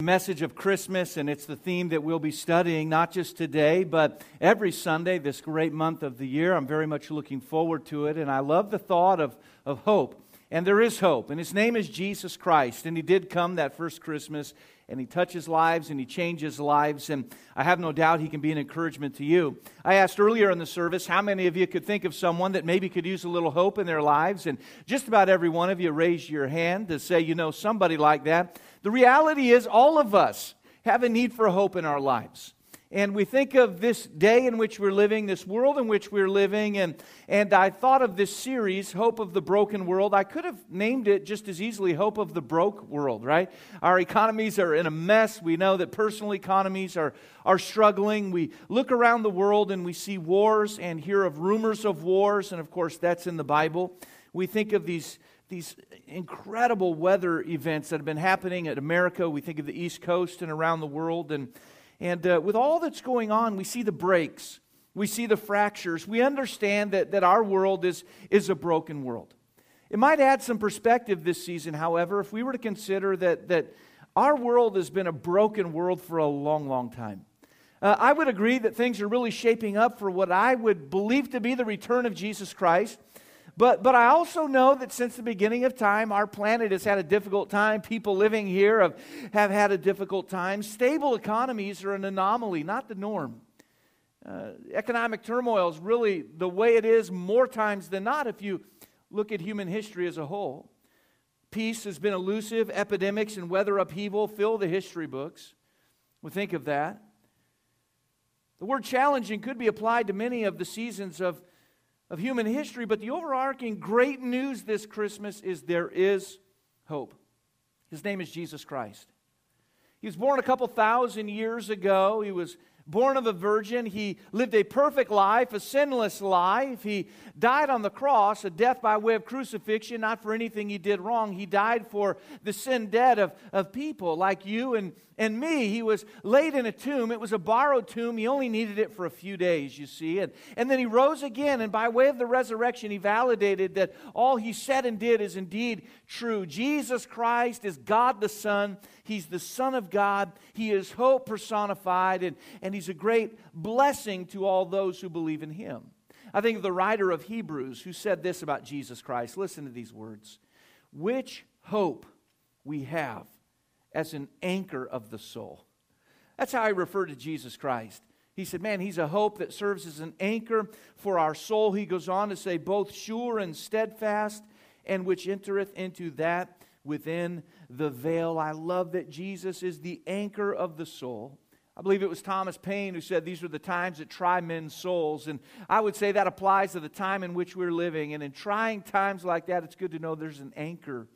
message of Christmas, and it's the theme that we'll be studying not just today, but every Sunday this great month of the year. I'm very much looking forward to it, and I love the thought of, of hope. And there is hope, and his name is Jesus Christ, and he did come that first Christmas, and he touches lives and he changes lives, and I have no doubt he can be an encouragement to you. I asked earlier in the service how many of you could think of someone that maybe could use a little hope in their lives, and just about every one of you raised your hand to say, you know, somebody like that. The reality is, all of us have a need for hope in our lives. And we think of this day in which we're living, this world in which we're living, and, and I thought of this series, Hope of the Broken World. I could have named it just as easily Hope of the Broke World, right? Our economies are in a mess. We know that personal economies are, are struggling. We look around the world and we see wars and hear of rumors of wars, and of course, that's in the Bible. We think of these these incredible weather events that have been happening at America. We think of the East Coast and around the world. And, and uh, with all that's going on, we see the breaks, we see the fractures. We understand that, that our world is, is a broken world. It might add some perspective this season, however, if we were to consider that, that our world has been a broken world for a long, long time. Uh, I would agree that things are really shaping up for what I would believe to be the return of Jesus Christ. But, but I also know that since the beginning of time, our planet has had a difficult time. People living here have, have had a difficult time. Stable economies are an anomaly, not the norm. Uh, economic turmoil is really the way it is more times than not if you look at human history as a whole. Peace has been elusive. Epidemics and weather upheaval fill the history books. We think of that. The word challenging could be applied to many of the seasons of of human history, but the overarching great news this Christmas is there is hope. His name is Jesus Christ. He was born a couple thousand years ago. He was born of a virgin. He lived a perfect life, a sinless life. He died on the cross, a death by way of crucifixion, not for anything he did wrong. He died for the sin debt of, of people like you and, and me. He was laid in a tomb. It was a borrowed tomb. He only needed it for a few days, you see. And, and then he rose again, and by way of the resurrection, he validated that all he said and did is indeed true. Jesus Christ is God the Son. He's the Son of God. He is hope personified, and, and He's a great blessing to all those who believe in Him. I think of the writer of Hebrews who said this about Jesus Christ. Listen to these words Which hope we have as an anchor of the soul. That's how I refer to Jesus Christ. He said, Man, he's a hope that serves as an anchor for our soul. He goes on to say, both sure and steadfast, and which entereth into that within the veil. I love that Jesus is the anchor of the soul. I believe it was Thomas Paine who said these are the times that try men's souls. And I would say that applies to the time in which we're living. And in trying times like that, it's good to know there's an anchor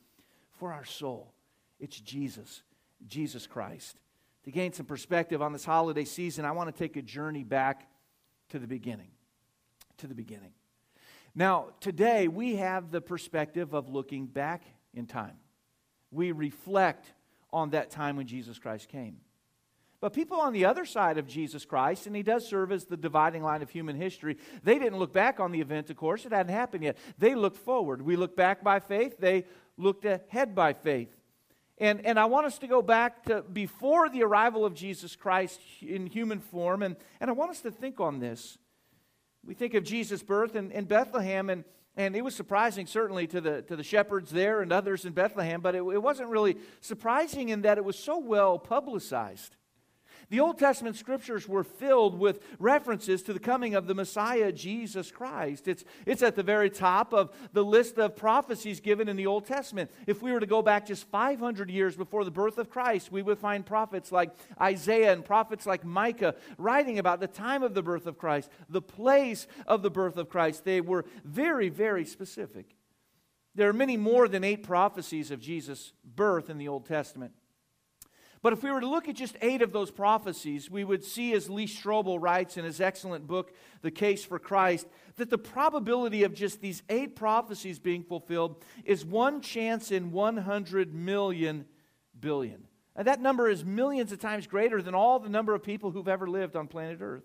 for our soul. It's Jesus, Jesus Christ. To gain some perspective on this holiday season, I want to take a journey back to the beginning. To the beginning. Now, today we have the perspective of looking back in time we reflect on that time when Jesus Christ came. But people on the other side of Jesus Christ, and he does serve as the dividing line of human history, they didn't look back on the event, of course. It hadn't happened yet. They looked forward. We look back by faith, they looked ahead by faith. And, and I want us to go back to before the arrival of Jesus Christ in human form, and, and I want us to think on this. We think of Jesus' birth in, in Bethlehem, and and it was surprising, certainly, to the, to the shepherds there and others in Bethlehem, but it, it wasn't really surprising in that it was so well publicized. The Old Testament scriptures were filled with references to the coming of the Messiah, Jesus Christ. It's, it's at the very top of the list of prophecies given in the Old Testament. If we were to go back just 500 years before the birth of Christ, we would find prophets like Isaiah and prophets like Micah writing about the time of the birth of Christ, the place of the birth of Christ. They were very, very specific. There are many more than eight prophecies of Jesus' birth in the Old Testament. But if we were to look at just eight of those prophecies, we would see, as Lee Strobel writes in his excellent book, The Case for Christ, that the probability of just these eight prophecies being fulfilled is one chance in 100 million billion. And that number is millions of times greater than all the number of people who've ever lived on planet Earth.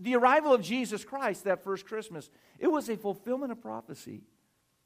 The arrival of Jesus Christ that first Christmas, it was a fulfillment of prophecy.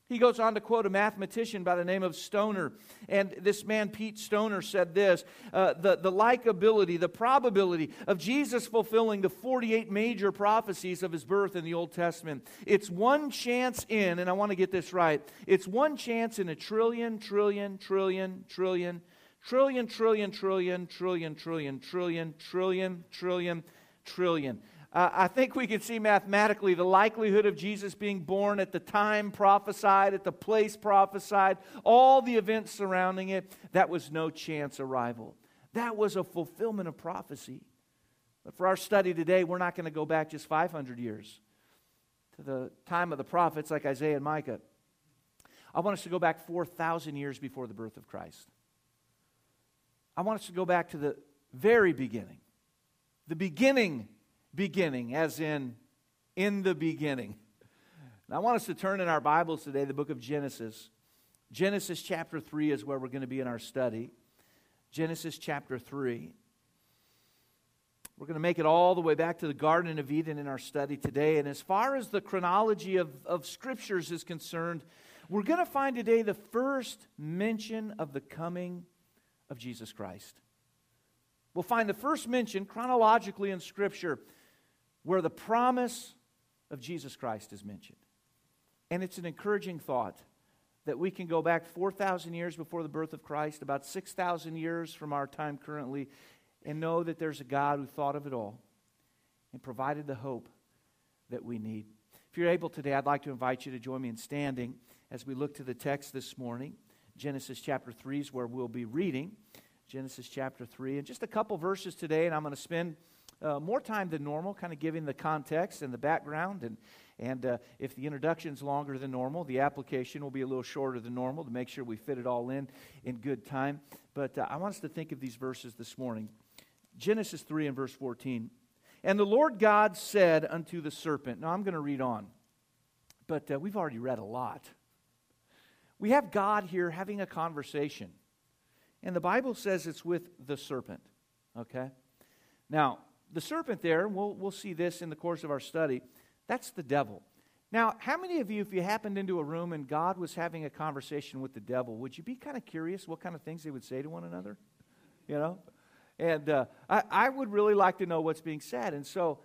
He goes on to quote a mathematician by the name of Stoner. And this man, Pete Stoner, said this uh, the, the likability, the probability of Jesus fulfilling the 48 major prophecies of his birth in the Old Testament. It's one chance in, and I want to get this right, it's one chance in a trillion, trillion, trillion, trillion, trillion, trillion, trillion, trillion, trillion, trillion, trillion, trillion, trillion. Uh, I think we can see mathematically the likelihood of Jesus being born at the time prophesied, at the place prophesied, all the events surrounding it. That was no chance arrival. That was a fulfillment of prophecy. But for our study today, we're not going to go back just 500 years to the time of the prophets like Isaiah and Micah. I want us to go back 4,000 years before the birth of Christ. I want us to go back to the very beginning, the beginning beginning, as in, in the beginning. Now, I want us to turn in our Bibles today, the book of Genesis. Genesis chapter 3 is where we're going to be in our study. Genesis chapter 3. We're going to make it all the way back to the Garden of Eden in our study today. And as far as the chronology of, of scriptures is concerned, we're going to find today the first mention of the coming of Jesus Christ. We'll find the first mention chronologically in Scripture where the promise of Jesus Christ is mentioned. And it's an encouraging thought that we can go back 4,000 years before the birth of Christ, about 6,000 years from our time currently, and know that there's a God who thought of it all and provided the hope that we need. If you're able today, I'd like to invite you to join me in standing as we look to the text this morning. Genesis chapter 3 is where we'll be reading. Genesis chapter 3. And just a couple verses today, and I'm going to spend uh, more time than normal, kind of giving the context and the background. And, and uh, if the introduction is longer than normal, the application will be a little shorter than normal to make sure we fit it all in in good time. But uh, I want us to think of these verses this morning. Genesis 3 and verse 14. And the Lord God said unto the serpent, Now I'm going to read on, but uh, we've already read a lot. We have God here having a conversation. And the Bible says it's with the serpent. Okay? Now, the serpent there, we'll, we'll see this in the course of our study, that's the devil. Now, how many of you, if you happened into a room and God was having a conversation with the devil, would you be kind of curious what kind of things they would say to one another? You know? And uh, I, I would really like to know what's being said. And so,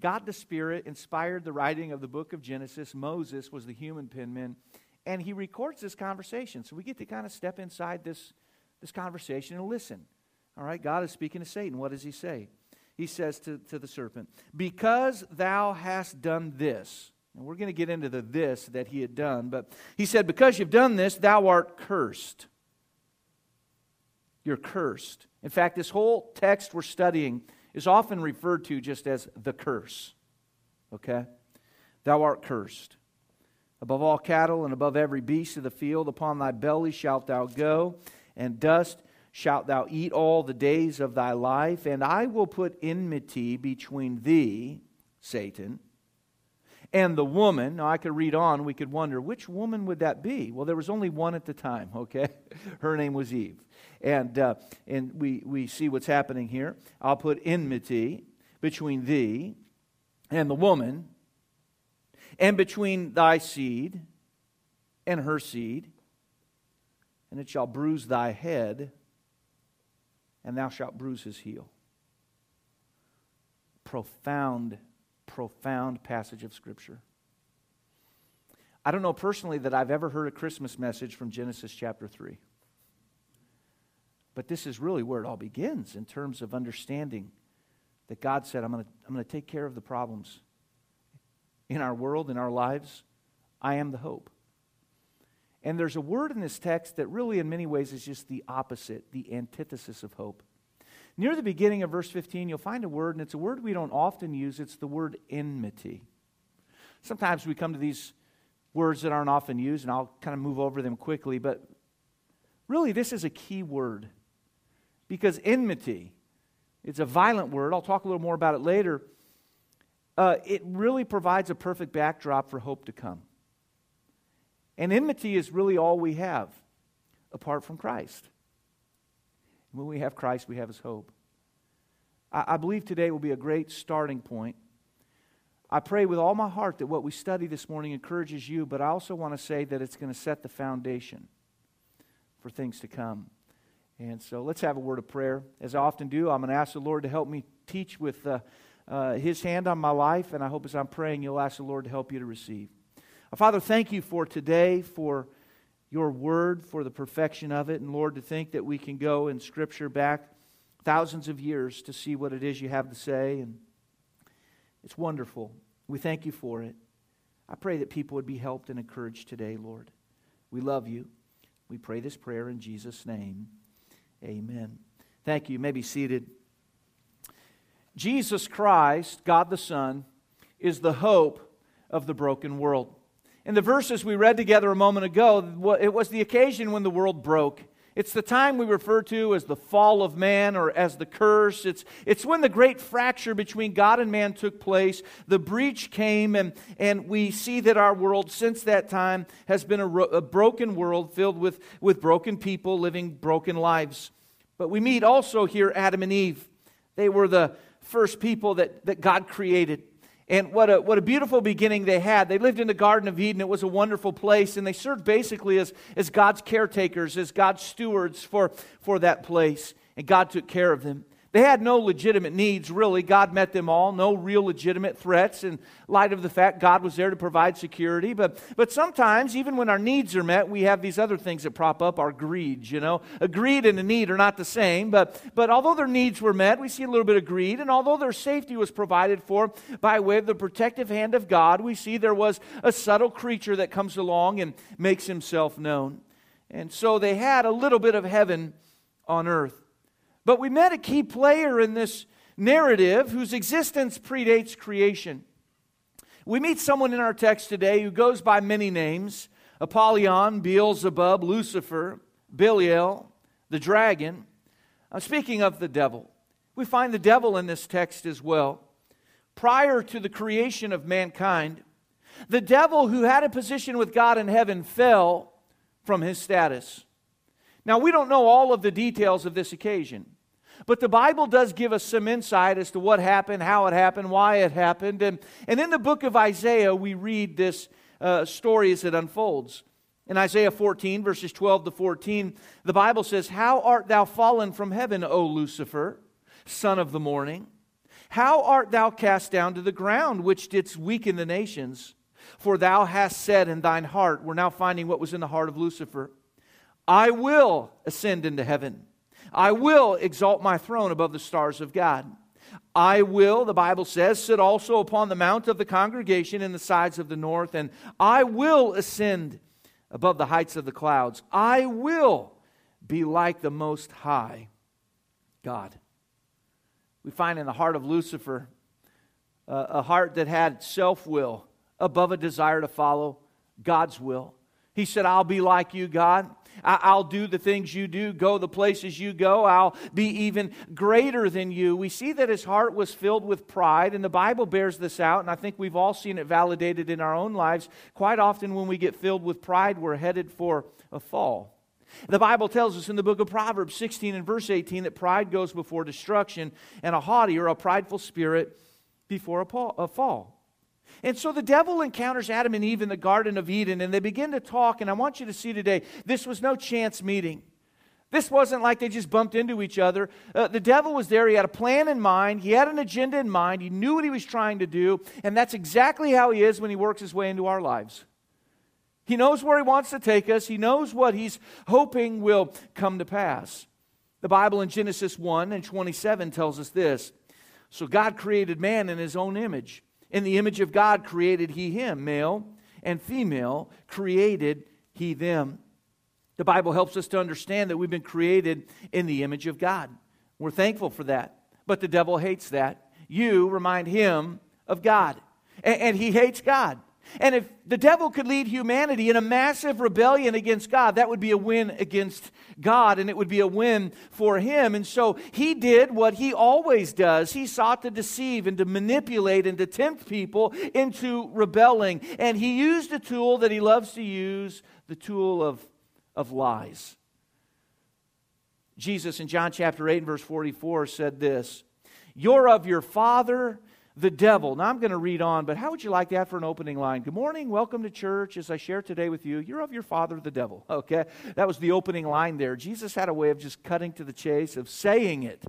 God the Spirit inspired the writing of the book of Genesis. Moses was the human penman, and he records this conversation. So we get to kind of step inside this, this conversation and listen. All right, God is speaking to Satan. What does he say? He says to, to the serpent, Because thou hast done this. And we're going to get into the this that he had done, but he said, Because you've done this, thou art cursed. You're cursed. In fact, this whole text we're studying is often referred to just as the curse. Okay? Thou art cursed. Above all cattle and above every beast of the field, upon thy belly shalt thou go, and dust shalt thou eat all the days of thy life, and I will put enmity between thee, Satan, and the woman. Now, I could read on. We could wonder, which woman would that be? Well, there was only one at the time, okay? Her name was Eve. And, uh, and we, we see what's happening here. I'll put enmity between thee and the woman, and between thy seed and her seed, and it shall bruise thy head and thou shalt bruise his heel. Profound, profound passage of Scripture. I don't know personally that I've ever heard a Christmas message from Genesis chapter 3. But this is really where it all begins in terms of understanding that God said, I'm going to, I'm going to take care of the problems in our world, in our lives. I am the hope. And there's a word in this text that really, in many ways, is just the opposite, the antithesis of hope. Near the beginning of verse 15, you'll find a word, and it's a word we don't often use. It's the word enmity. Sometimes we come to these words that aren't often used, and I'll kind of move over them quickly, but really, this is a key word because enmity, it's a violent word. I'll talk a little more about it later. Uh, it really provides a perfect backdrop for hope to come. And enmity is really all we have apart from Christ. When we have Christ, we have his hope. I, I believe today will be a great starting point. I pray with all my heart that what we study this morning encourages you, but I also want to say that it's going to set the foundation for things to come. And so let's have a word of prayer. As I often do, I'm going to ask the Lord to help me teach with uh, uh, His hand on my life, and I hope as I'm praying, you'll ask the Lord to help you to receive. Father, thank you for today, for your word, for the perfection of it, and Lord, to think that we can go in Scripture back thousands of years to see what it is you have to say, and it's wonderful. We thank you for it. I pray that people would be helped and encouraged today, Lord. We love you. We pray this prayer in Jesus' name. Amen. Thank you. you may be seated. Jesus Christ, God the Son, is the hope of the broken world. In the verses we read together a moment ago, it was the occasion when the world broke. It's the time we refer to as the fall of man or as the curse. It's, it's when the great fracture between God and man took place. The breach came, and, and we see that our world since that time has been a, a broken world filled with, with broken people living broken lives. But we meet also here Adam and Eve. They were the first people that, that God created. And what a, what a beautiful beginning they had. They lived in the Garden of Eden. It was a wonderful place. And they served basically as, as God's caretakers, as God's stewards for, for that place. And God took care of them. They had no legitimate needs, really. God met them all, no real legitimate threats in light of the fact God was there to provide security. But, but sometimes, even when our needs are met, we have these other things that prop up our greed, you know. A greed and a need are not the same, but, but although their needs were met, we see a little bit of greed. And although their safety was provided for by way of the protective hand of God, we see there was a subtle creature that comes along and makes himself known. And so they had a little bit of heaven on earth. But we met a key player in this narrative whose existence predates creation. We meet someone in our text today who goes by many names Apollyon, Beelzebub, Lucifer, Belial, the dragon. I'm speaking of the devil. We find the devil in this text as well. Prior to the creation of mankind, the devil who had a position with God in heaven fell from his status. Now, we don't know all of the details of this occasion. But the Bible does give us some insight as to what happened, how it happened, why it happened. And, and in the book of Isaiah, we read this uh, story as it unfolds. In Isaiah 14, verses 12 to 14, the Bible says, How art thou fallen from heaven, O Lucifer, son of the morning? How art thou cast down to the ground, which didst weaken the nations? For thou hast said in thine heart, we're now finding what was in the heart of Lucifer, I will ascend into heaven. I will exalt my throne above the stars of God. I will, the Bible says, sit also upon the mount of the congregation in the sides of the north, and I will ascend above the heights of the clouds. I will be like the Most High God. We find in the heart of Lucifer uh, a heart that had self will above a desire to follow God's will. He said, I'll be like you, God. I'll do the things you do, go the places you go. I'll be even greater than you. We see that his heart was filled with pride, and the Bible bears this out, and I think we've all seen it validated in our own lives. Quite often, when we get filled with pride, we're headed for a fall. The Bible tells us in the book of Proverbs 16 and verse 18 that pride goes before destruction, and a haughty or a prideful spirit before a fall. And so the devil encounters Adam and Eve in the Garden of Eden, and they begin to talk. And I want you to see today, this was no chance meeting. This wasn't like they just bumped into each other. Uh, the devil was there. He had a plan in mind, he had an agenda in mind, he knew what he was trying to do. And that's exactly how he is when he works his way into our lives. He knows where he wants to take us, he knows what he's hoping will come to pass. The Bible in Genesis 1 and 27 tells us this. So God created man in his own image. In the image of God created he him, male and female created he them. The Bible helps us to understand that we've been created in the image of God. We're thankful for that. But the devil hates that. You remind him of God, and, and he hates God. And if the devil could lead humanity in a massive rebellion against God, that would be a win against God and it would be a win for him. And so he did what he always does. He sought to deceive and to manipulate and to tempt people into rebelling. And he used a tool that he loves to use the tool of, of lies. Jesus in John chapter 8 and verse 44 said this You're of your father the devil. Now I'm going to read on, but how would you like that for an opening line? Good morning, welcome to church. As I share today with you, you're of your father, the devil. Okay? That was the opening line there. Jesus had a way of just cutting to the chase, of saying it.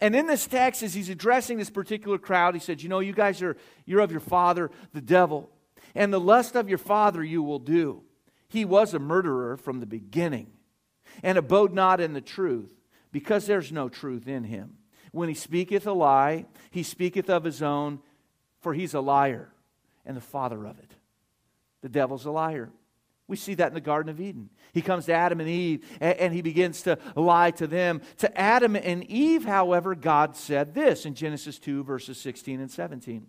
And in this text, as he's addressing this particular crowd, he said, You know, you guys are, you're of your father, the devil, and the lust of your father you will do. He was a murderer from the beginning and abode not in the truth, because there's no truth in him. When he speaketh a lie, he speaketh of his own, for he's a liar and the father of it. The devil's a liar. We see that in the Garden of Eden. He comes to Adam and Eve and, he begins to lie to them. To Adam and Eve, however, God said this in Genesis 2, verses 16 and 17.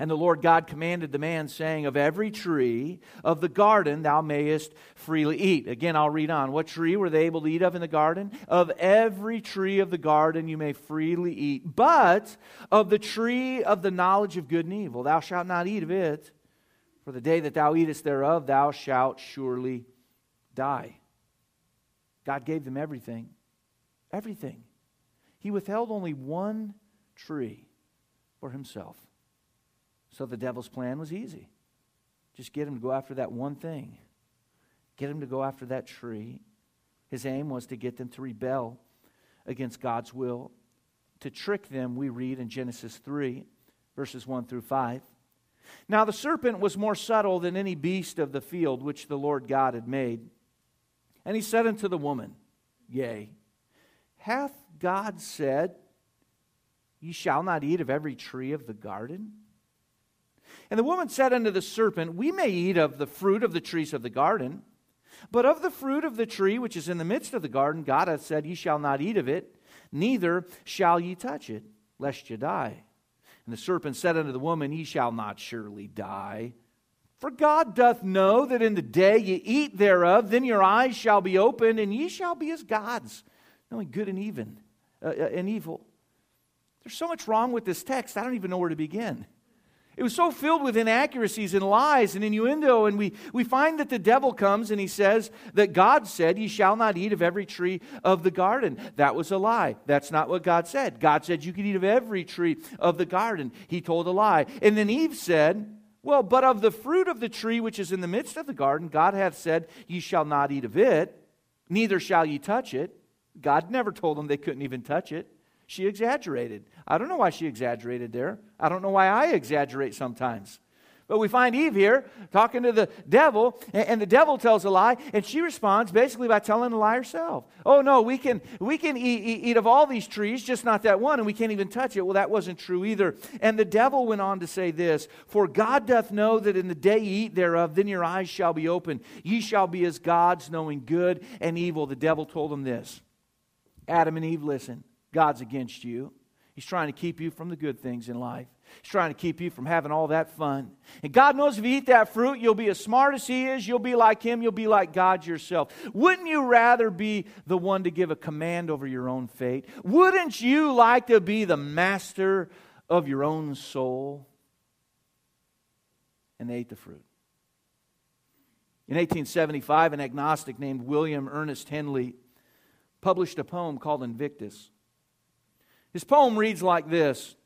And the Lord God commanded the man, saying, Of every tree of the garden thou mayest freely eat. Again, I'll read on. What tree were they able to eat of in the garden? Of every tree of the garden you may freely eat. But of the tree of the knowledge of good and evil, thou shalt not eat of it. For the day that thou eatest thereof, thou shalt surely die. God gave them everything. Everything. He withheld only one tree for himself. So the devil's plan was easy. Just get him to go after that one thing. Get him to go after that tree. His aim was to get them to rebel against God's will. To trick them, we read in Genesis 3, verses 1 through 5. Now the serpent was more subtle than any beast of the field which the Lord God had made. And he said unto the woman, Yea, hath God said, Ye shall not eat of every tree of the garden? And the woman said unto the serpent, We may eat of the fruit of the trees of the garden, but of the fruit of the tree which is in the midst of the garden, God hath said, Ye shall not eat of it, neither shall ye touch it, lest ye die. And the serpent said unto the woman, Ye shall not surely die. For God doth know that in the day ye eat thereof, then your eyes shall be opened, and ye shall be as gods, knowing good and even uh, uh and evil. There's so much wrong with this text, I don't even know where to begin. It was so filled with inaccuracies and lies and innuendo. And we, we find that the devil comes and he says that God said, Ye shall not eat of every tree of the garden. That was a lie. That's not what God said. God said you can eat of every tree of the garden. He told a lie. And then Eve said, Well, but of the fruit of the tree which is in the midst of the garden, God hath said, Ye shall not eat of it, neither shall ye touch it. God never told them they couldn't even touch it. She exaggerated. I don't know why she exaggerated there. I don't know why I exaggerate sometimes. But we find Eve here talking to the devil, and the devil tells a lie, and she responds basically by telling a lie herself. Oh no, we can we can eat, eat, eat, of all these trees, just not that one, and we can't even touch it. Well, that wasn't true either. And the devil went on to say this: For God doth know that in the day ye eat thereof, then your eyes shall be opened. Ye shall be as gods, knowing good and evil. The devil told them this. Adam and Eve, listen. God's against you. He's trying to keep you from the good things in life. He's trying to keep you from having all that fun. And God knows if you eat that fruit, you'll be as smart as He is. You'll be like Him. You'll be like God yourself. Wouldn't you rather be the one to give a command over your own fate? Wouldn't you like to be the master of your own soul? And they ate the fruit. In 1875, an agnostic named William Ernest Henley published a poem called Invictus. His poem reads like this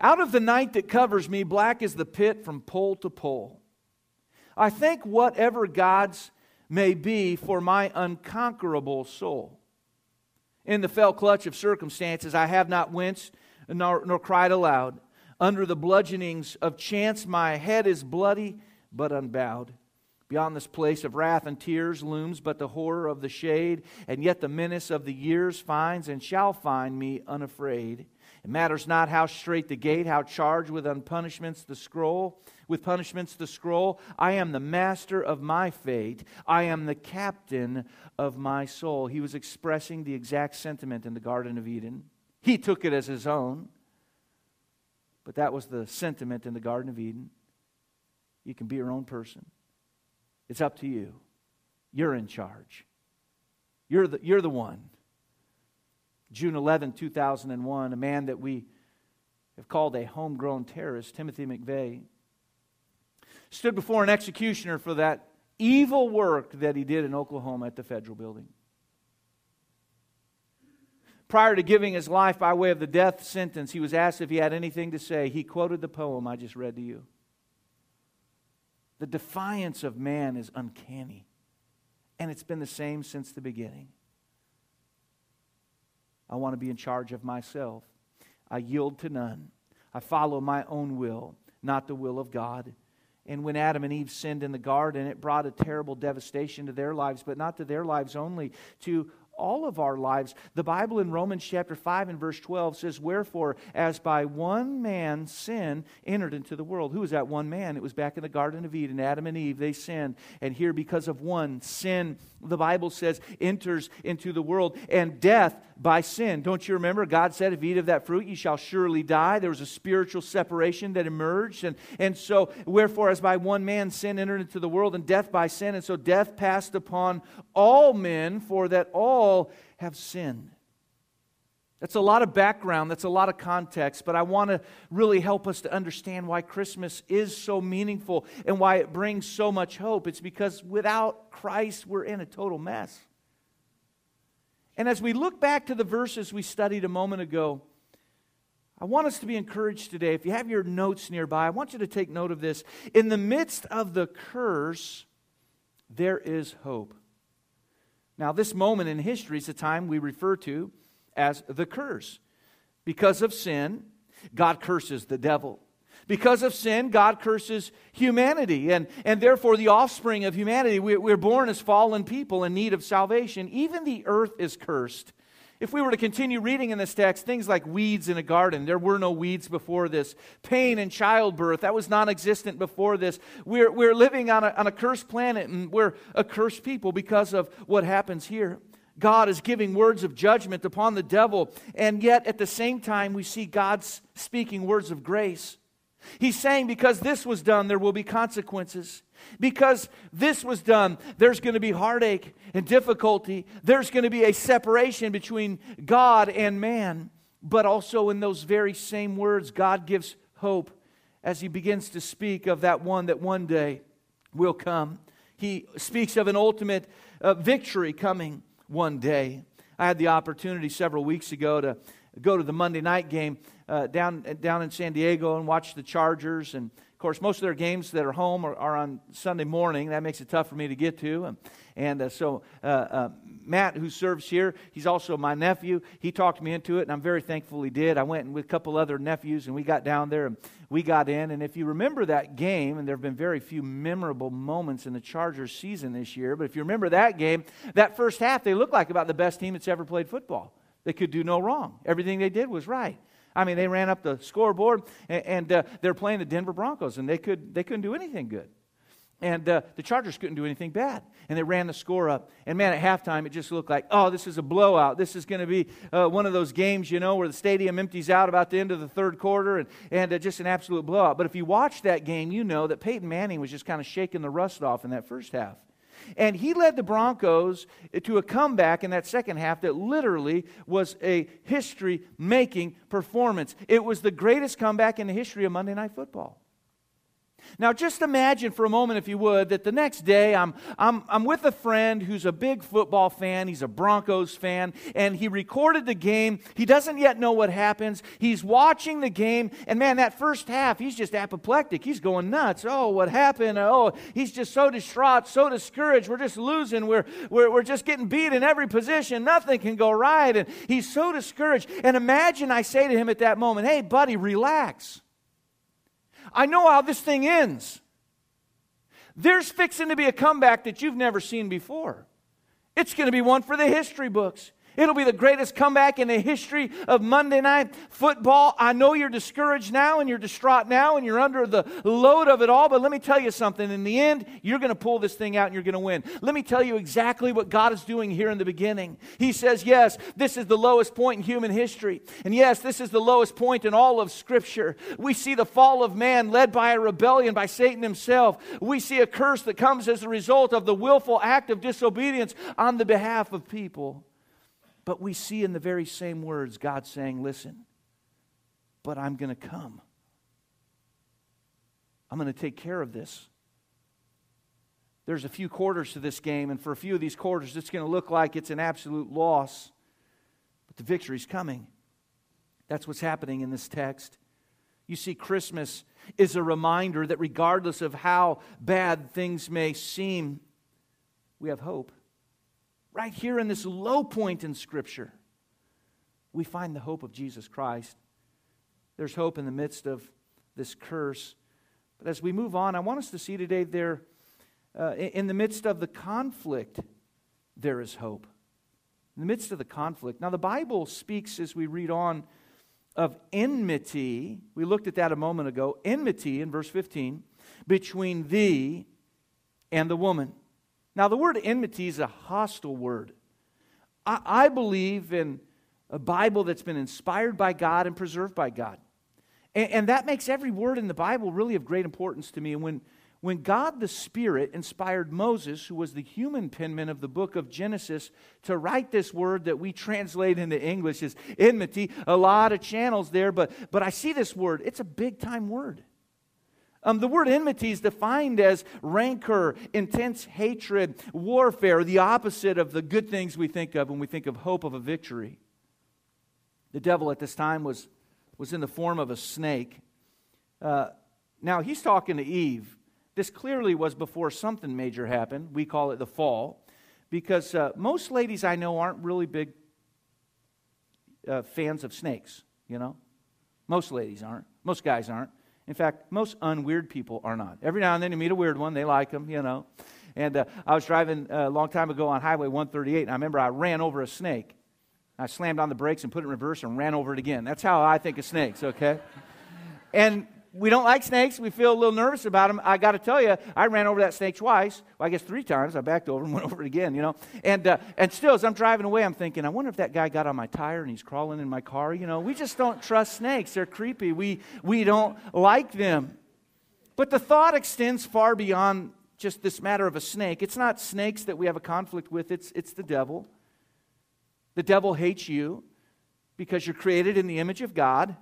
Out of the night that covers me, black is the pit from pole to pole. I thank whatever God's may be for my unconquerable soul. In the fell clutch of circumstances, I have not winced nor, nor cried aloud. Under the bludgeonings of chance, my head is bloody but unbowed. Beyond this place of wrath and tears looms but the horror of the shade, and yet the menace of the years finds and shall find me unafraid. It matters not how straight the gate, how charged with unpunishments the scroll, with punishments the scroll. I am the master of my fate. I am the captain of my soul. He was expressing the exact sentiment in the Garden of Eden. He took it as his own. But that was the sentiment in the Garden of Eden. You can be your own person. It's up to you. You're in charge. You're the, you're the one. June 11, 2001, a man that we have called a homegrown terrorist, Timothy McVeigh, stood before an executioner for that evil work that he did in Oklahoma at the federal building. prior to giving his life by way of the death sentence, he was asked if he had anything to say. He quoted the poem I just read to you. The defiance of man is uncanny, and it's been the same since the beginning. I want to be in charge of myself. I yield to none. I follow my own will, not the will of God. And when Adam and Eve sinned in the garden, it brought a terrible devastation to their lives, but not to their lives only, to all of our lives. The Bible in Romans chapter 5 and verse 12 says, Wherefore, as by one man sin entered into the world. Who was that one man? It was back in the Garden of Eden. Adam and Eve, they sinned. And here, because of one sin, the Bible says, enters into the world. And death by sin. Don't you remember? God said, If eat of that fruit, you shall surely die. There was a spiritual separation that emerged. And, and so, wherefore, as by one man sin entered into the world, and death by sin. And so death passed upon all men, for that all have sinned. That's a lot of background, that's a lot of context, but I want to really help us to understand why Christmas is so meaningful and why it brings so much hope. It's because without Christ, we're in a total mess. And as we look back to the verses we studied a moment ago, I want us to be encouraged today. If you have your notes nearby, I want you to take note of this. In the midst of the curse, there is hope. Now, this moment in history is a time we refer to as the curse. Because of sin, God curses the devil. Because of sin, God curses humanity, and, and therefore the offspring of humanity. We, we're born as fallen people in need of salvation. Even the earth is cursed. If we were to continue reading in this text, things like weeds in a garden, there were no weeds before this. Pain and childbirth, that was non existent before this. We're, we're living on a, on a cursed planet and we're a cursed people because of what happens here. God is giving words of judgment upon the devil, and yet at the same time, we see God speaking words of grace. He's saying, because this was done, there will be consequences. Because this was done, there's going to be heartache and difficulty. There's going to be a separation between God and man. But also, in those very same words, God gives hope as he begins to speak of that one that one day will come. He speaks of an ultimate uh, victory coming one day. I had the opportunity several weeks ago to go to the Monday night game uh, down, down in San Diego and watch the Chargers. And course, most of their games that are home are, are on Sunday morning. That makes it tough for me to get to. And, and uh, so, uh, uh, Matt, who serves here, he's also my nephew. He talked me into it, and I'm very thankful he did. I went with a couple other nephews, and we got down there and we got in. And if you remember that game, and there have been very few memorable moments in the Chargers season this year, but if you remember that game, that first half, they looked like about the best team that's ever played football. They could do no wrong. Everything they did was right. I mean, they ran up the scoreboard, and, and uh, they're playing the Denver Broncos, and they, could, they couldn't do anything good. And uh, the Chargers couldn't do anything bad. And they ran the score up. And man, at halftime, it just looked like, oh, this is a blowout. This is going to be uh, one of those games, you know, where the stadium empties out about the end of the third quarter and, and uh, just an absolute blowout. But if you watch that game, you know that Peyton Manning was just kind of shaking the rust off in that first half. And he led the Broncos to a comeback in that second half that literally was a history making performance. It was the greatest comeback in the history of Monday Night Football. Now, just imagine for a moment, if you would, that the next day I'm, I'm, I'm with a friend who's a big football fan. He's a Broncos fan, and he recorded the game. He doesn't yet know what happens. He's watching the game, and man, that first half, he's just apoplectic. He's going nuts. Oh, what happened? Oh, he's just so distraught, so discouraged. We're just losing. We're, we're, we're just getting beat in every position. Nothing can go right. And he's so discouraged. And imagine I say to him at that moment, hey, buddy, relax. I know how this thing ends. There's fixing to be a comeback that you've never seen before. It's going to be one for the history books. It'll be the greatest comeback in the history of Monday night football. I know you're discouraged now and you're distraught now and you're under the load of it all, but let me tell you something. In the end, you're going to pull this thing out and you're going to win. Let me tell you exactly what God is doing here in the beginning. He says, Yes, this is the lowest point in human history. And yes, this is the lowest point in all of Scripture. We see the fall of man led by a rebellion by Satan himself. We see a curse that comes as a result of the willful act of disobedience on the behalf of people. But we see in the very same words God saying, Listen, but I'm going to come. I'm going to take care of this. There's a few quarters to this game, and for a few of these quarters, it's going to look like it's an absolute loss. But the victory's coming. That's what's happening in this text. You see, Christmas is a reminder that regardless of how bad things may seem, we have hope. Right here in this low point in Scripture, we find the hope of Jesus Christ. There's hope in the midst of this curse. But as we move on, I want us to see today there, uh, in the midst of the conflict, there is hope. In the midst of the conflict. Now, the Bible speaks as we read on of enmity. We looked at that a moment ago. Enmity in verse 15 between thee and the woman. Now, the word enmity is a hostile word. I, I believe in a Bible that's been inspired by God and preserved by God. And, and, that makes every word in the Bible really of great importance to me. And when, when God the Spirit inspired Moses, who was the human penman of the book of Genesis, to write this word that we translate into English as enmity, a lot of channels there, but, but I see this word. It's a big time word. Um, the word enmity is defined as rancor, intense hatred, warfare, the opposite of the good things we think of when we think of hope of a victory. The devil at this time was, was in the form of a snake. Uh, now, he's talking to Eve. This clearly was before something major happened. We call it the fall. Because uh, most ladies I know aren't really big uh, fans of snakes, you know? Most ladies aren't. Most guys aren't. In fact, most unweird people are not. Every now and then you meet a weird one, they like them, you know. And uh, I was driving uh, a long time ago on Highway 138, and I remember I ran over a snake. I slammed on the brakes and put it in reverse and ran over it again. That's how I think of snakes, okay? and we don't like snakes. We feel a little nervous about them. I got to tell you, I ran over that snake twice. Well, I guess three times. I backed over and went over it again, you know. And, uh, and still, as I'm driving away, I'm thinking, I wonder if that guy got on my tire and he's crawling in my car. You know, we just don't trust snakes. They're creepy. We, we don't like them. But the thought extends far beyond just this matter of a snake. It's not snakes that we have a conflict with, it's, it's the devil. The devil hates you because you're created in the image of God.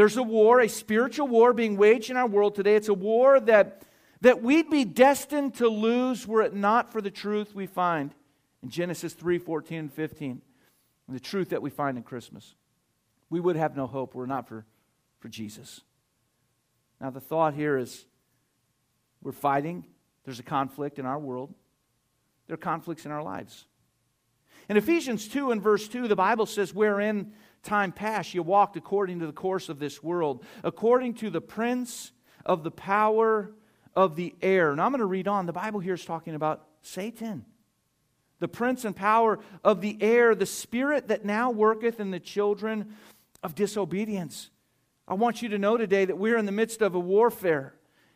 There's a war, a spiritual war being waged in our world today. It's a war that, that we'd be destined to lose were it not for the truth we find in Genesis 3 14 and 15, and the truth that we find in Christmas. We would have no hope were it not for, for Jesus. Now, the thought here is we're fighting, there's a conflict in our world, there are conflicts in our lives. In Ephesians 2 and verse 2, the Bible says, Wherein time past you walked according to the course of this world, according to the prince of the power of the air. Now I'm going to read on. The Bible here is talking about Satan, the prince and power of the air, the spirit that now worketh in the children of disobedience. I want you to know today that we're in the midst of a warfare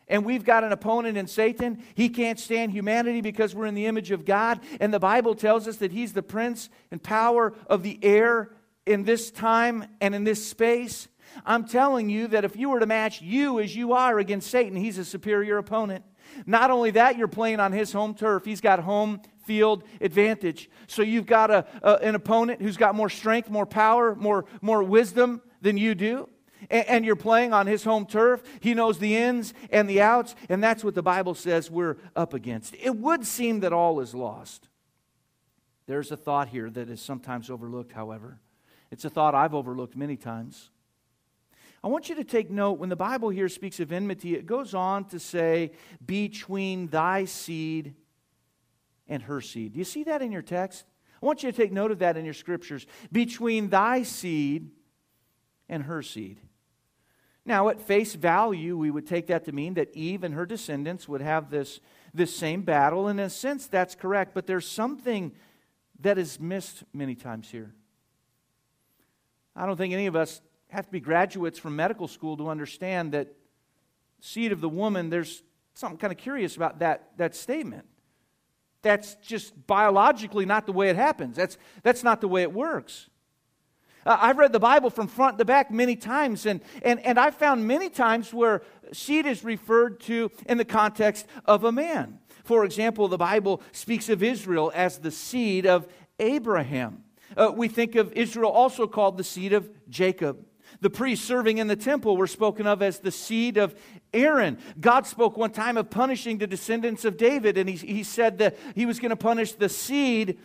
and we've got an opponent in Satan. He can't stand humanity because we're in the image of God. And the Bible tells us that he's the prince and power of the air in this time and in this space. I'm telling you that if you were to match you as you are against Satan, he's a superior opponent. Not only that, you're playing on his home turf. He's got home field advantage. So you've got a, a, an opponent who's got more strength, more power, more, more wisdom than you do and, and you're playing on his home turf. He knows the ins and the outs, and that's what the Bible says we're up against. It would seem that all is lost. There's a thought here that is sometimes overlooked, however. It's a thought I've overlooked many times. I want you to take note when the Bible here speaks of enmity, it goes on to say, between thy seed and her seed. Do you see that in your text? I want you to take note of that in your scriptures. Between thy seed and her seed. Now, at face value, we would take that to mean that Eve and her descendants would have this, this same battle. And in a sense, that's correct. But there's something that is missed many times here. I don't think any of us have to be graduates from medical school to understand that seed of the woman, there's something kind of curious about that, that statement. That's just biologically not the way it happens. That's, that's not the way it works. Uh, I've read the Bible from front to back many times, and, and, and I've found many times where seed is referred to in the context of a man. For example, the Bible speaks of Israel as the seed of Abraham. Uh, we think of Israel also called the seed of Jacob. The priests serving in the temple were spoken of as the seed of Aaron. God spoke one time of punishing the descendants of David, and he, he said that he was going to punish the seed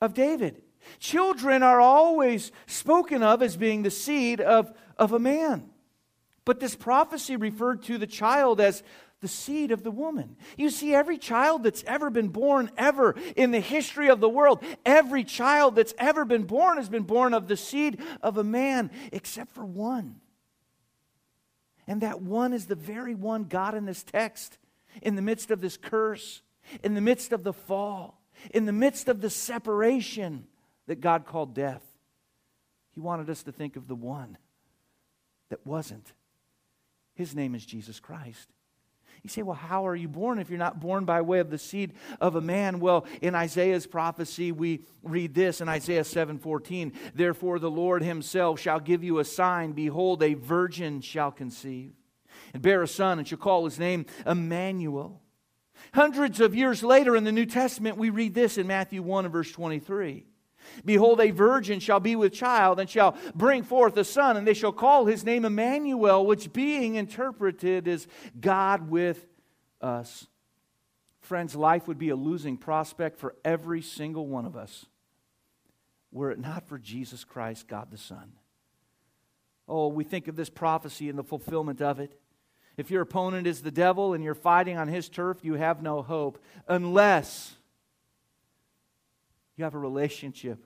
of David. Children are always spoken of as being the seed of, of a man. But this prophecy referred to the child as the seed of the woman. You see, every child that's ever been born, ever in the history of the world, every child that's ever been born has been born of the seed of a man, except for one. And that one is the very one God in this text, in the midst of this curse, in the midst of the fall, in the midst of the separation that God called death. He wanted us to think of the one that wasn't. His name is Jesus Christ. You say, well, how are you born if you're not born by way of the seed of a man? Well, in Isaiah's prophecy, we read this in Isaiah 7:14. Therefore, the Lord himself shall give you a sign. Behold, a virgin shall conceive and bear a son, and shall call his name Emmanuel. Hundreds of years later in the New Testament, we read this in Matthew 1 and verse 23. Behold, a virgin shall be with child and shall bring forth a son, and they shall call his name Emmanuel, which being interpreted is God with us. Friends, life would be a losing prospect for every single one of us were it not for Jesus Christ, God the Son. Oh, we think of this prophecy and the fulfillment of it. If your opponent is the devil and you're fighting on his turf, you have no hope unless you have a relationship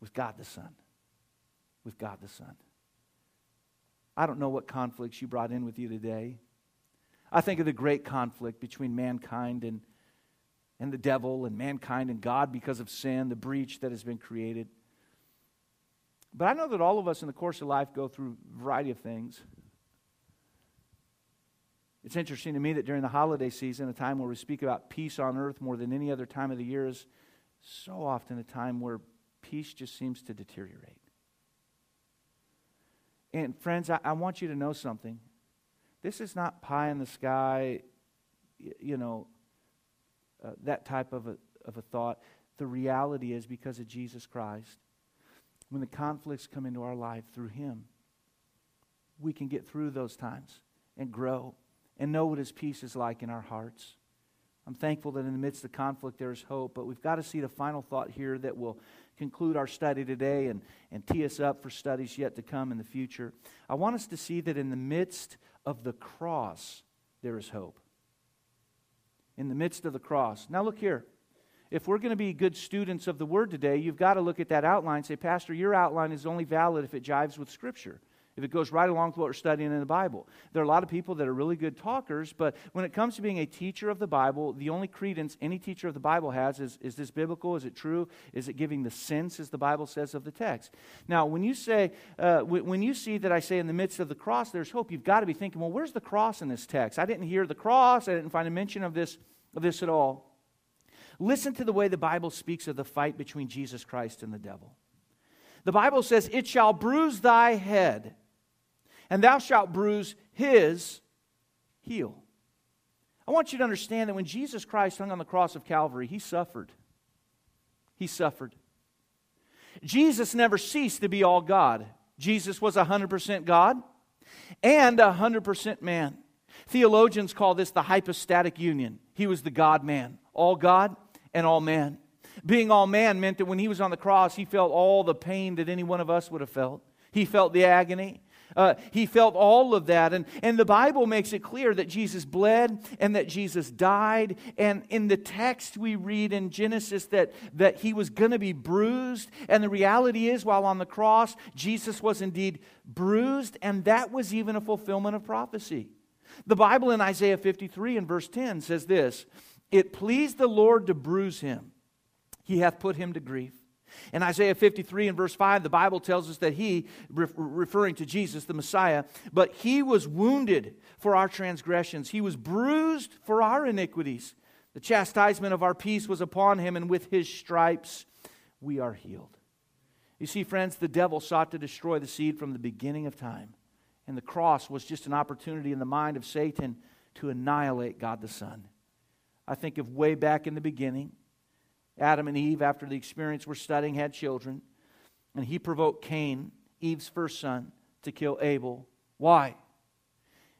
with God the Son. With God the Son. I don't know what conflicts you brought in with you today. I think of the great conflict between mankind and, and the devil, and mankind and God because of sin, the breach that has been created. But I know that all of us in the course of life go through a variety of things. It's interesting to me that during the holiday season, a time where we speak about peace on earth more than any other time of the year, is so often a time where peace just seems to deteriorate. And friends, I, I want you to know something. This is not pie in the sky, you know, uh, that type of a, of a thought. The reality is because of Jesus Christ, when the conflicts come into our life through Him, we can get through those times and grow and know what His peace is like in our hearts. I'm thankful that in the midst of conflict there is hope, but we've got to see the final thought here that will conclude our study today and, and tee us up for studies yet to come in the future. I want us to see that in the midst of the cross, there is hope. In the midst of the cross. Now, look here. If we're going to be good students of the Word today, you've got to look at that outline say, Pastor, your outline is only valid if it jives with Scripture if it goes right along with what we're studying in the Bible. There are a lot of people that are really good talkers, but when it comes to being a teacher of the Bible, the only credence any teacher of the Bible has is is this biblical? Is it true? Is it giving the sense, as the Bible says, of the text? Now, when you say, uh, when you see that I say in the midst of the cross there's hope, you've got to be thinking, well, where's the cross in this text? I didn't hear the cross, I didn't find a mention of this, of this at all. Listen to the way the Bible speaks of the fight between Jesus Christ and the devil. The Bible says, It shall bruise thy head, and thou shalt bruise his heel. I want you to understand that when Jesus Christ hung on the cross of Calvary, he suffered. He suffered. Jesus never ceased to be all God. Jesus was 100% God and 100% man. Theologians call this the hypostatic union. He was the God man, all God and all man. Being all man meant that when he was on the cross, he felt all the pain that any one of us would have felt. He felt the agony. Uh, he felt all of that. And, and the Bible makes it clear that Jesus bled and that Jesus died. And in the text, we read in Genesis that, that he was going to be bruised. And the reality is, while on the cross, Jesus was indeed bruised. And that was even a fulfillment of prophecy. The Bible in Isaiah 53 and verse 10 says this It pleased the Lord to bruise him, he hath put him to grief. In Isaiah 53 and verse 5, the Bible tells us that he, referring to Jesus, the Messiah, but he was wounded for our transgressions, he was bruised for our iniquities. The chastisement of our peace was upon him, and with his stripes we are healed. You see, friends, the devil sought to destroy the seed from the beginning of time, and the cross was just an opportunity in the mind of Satan to annihilate God the Son. I think of way back in the beginning Adam and Eve, after the experience we're studying, had children. And he provoked Cain, Eve's first son, to kill Abel. Why?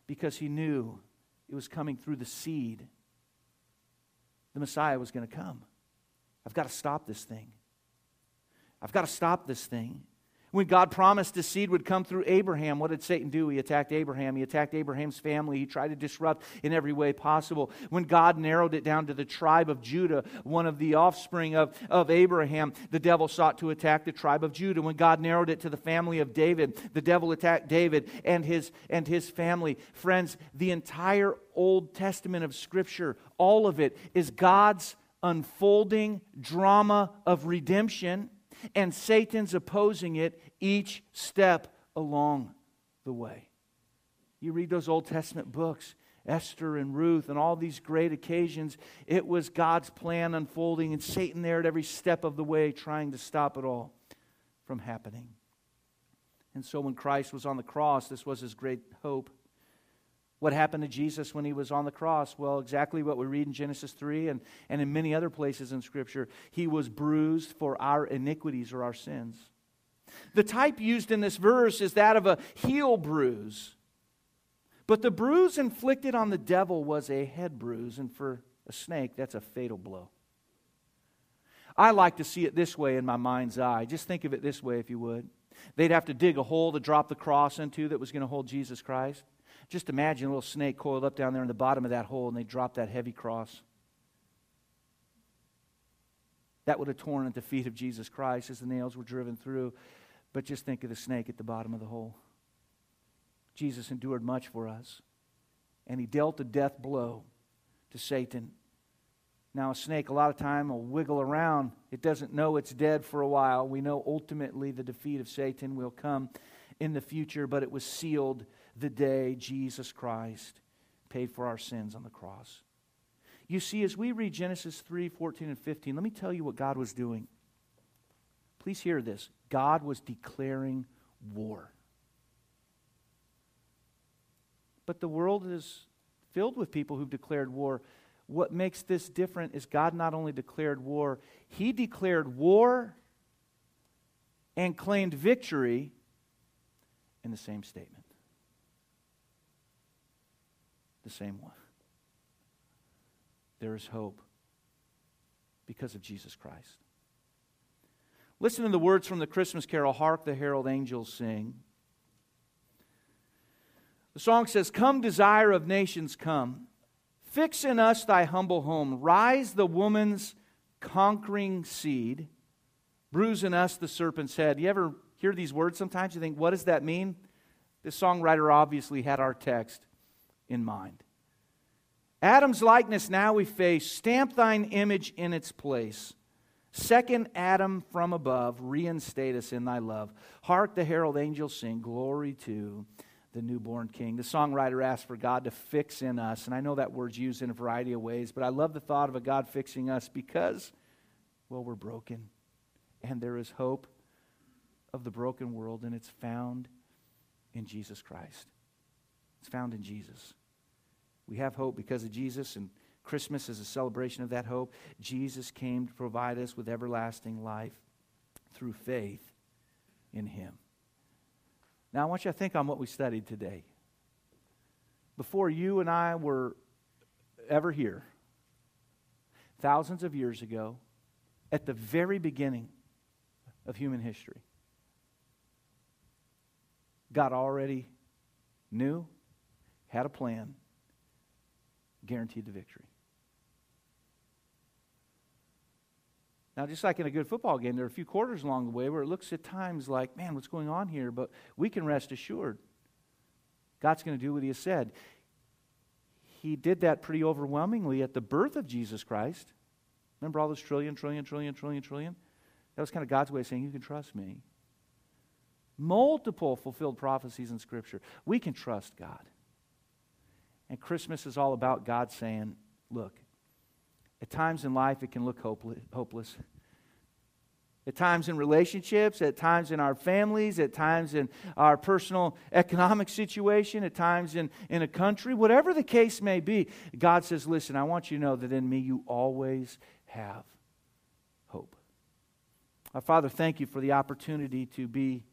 Because he knew it was coming through the seed. The Messiah was going to come. I've got to stop this thing. I've got to stop this thing. When God promised the seed would come through Abraham, what did Satan do? He attacked Abraham. He attacked Abraham's family. He tried to disrupt in every way possible. When God narrowed it down to the tribe of Judah, one of the offspring of, of Abraham, the devil sought to attack the tribe of Judah. When God narrowed it to the family of David, the devil attacked David and his, and his family. Friends, the entire Old Testament of Scripture, all of it, is God's unfolding drama of redemption and Satan's opposing it each step along the way. You read those Old Testament books, Esther and Ruth, and all these great occasions, it was God's plan unfolding, and Satan there at every step of the way trying to stop it all from happening. And so when Christ was on the cross, this was his great hope. What happened to Jesus when he was on the cross? Well, exactly what we read in Genesis 3 and, and in many other places in Scripture. He was bruised for our iniquities or our sins. The type used in this verse is that of a heel bruise. But the bruise inflicted on the devil was a head bruise, and for a snake, that's a fatal blow. I like to see it this way in my mind's eye. Just think of it this way, if you would. They'd have to dig a hole to drop the cross into that was going to hold Jesus Christ. Just imagine a little snake coiled up down there in the bottom of that hole and they drop that heavy cross. That would have torn at the feet of Jesus Christ as the nails were driven through. But just think of the snake at the bottom of the hole. Jesus endured much for us, and he dealt a death blow to Satan. Now, a snake, a lot of time, will wiggle around. It doesn't know it's dead for a while. We know ultimately the defeat of Satan will come in the future, but it was sealed the day Jesus Christ paid for our sins on the cross. You see, as we read Genesis 3 14 and 15, let me tell you what God was doing. Please hear this God was declaring war. But the world is filled with people who've declared war. What makes this different is God not only declared war, He declared war and claimed victory in the same statement. The same one. There is hope because of Jesus Christ. Listen to the words from the Christmas carol, Hark the Herald Angels Sing. The song says, Come, desire of nations, come. Fix in us thy humble home. Rise the woman's conquering seed. Bruise in us the serpent's head. You ever hear these words sometimes? You think, what does that mean? The songwriter obviously had our text in mind. Adam's likeness now we face. Stamp thine image in its place. Second Adam from above, reinstate us in thy love. Hark the herald angels sing, glory to the newborn king. The songwriter asks for God to fix in us, and I know that word's used in a variety of ways, but I love the thought of a God fixing us because, well, we're broken, and there is hope of the broken world, and it's found in Jesus Christ. It's found in Jesus. We have hope because of Jesus, and Christmas is a celebration of that hope. Jesus came to provide us with everlasting life through faith in Him. Now, I want you to think on what we studied today. Before you and I were ever here, thousands of years ago, at the very beginning of human history, God already knew, had a plan, guaranteed the victory. Now, just like in a good football game, there are a few quarters along the way where it looks at times like, man, what's going on here? But we can rest assured God's going to do what He has said. He did that pretty overwhelmingly at the birth of Jesus Christ. Remember all those trillion, trillion, trillion, trillion, trillion? That was kind of God's way of saying, You can trust me. Multiple fulfilled prophecies in Scripture. We can trust God. And Christmas is all about God saying, Look, at times in life, it can look hopeless. At times in relationships, at times in our families, at times in our personal economic situation, at times in, in a country, whatever the case may be, God says, Listen, I want you to know that in me you always have hope. Our Father, thank you for the opportunity to be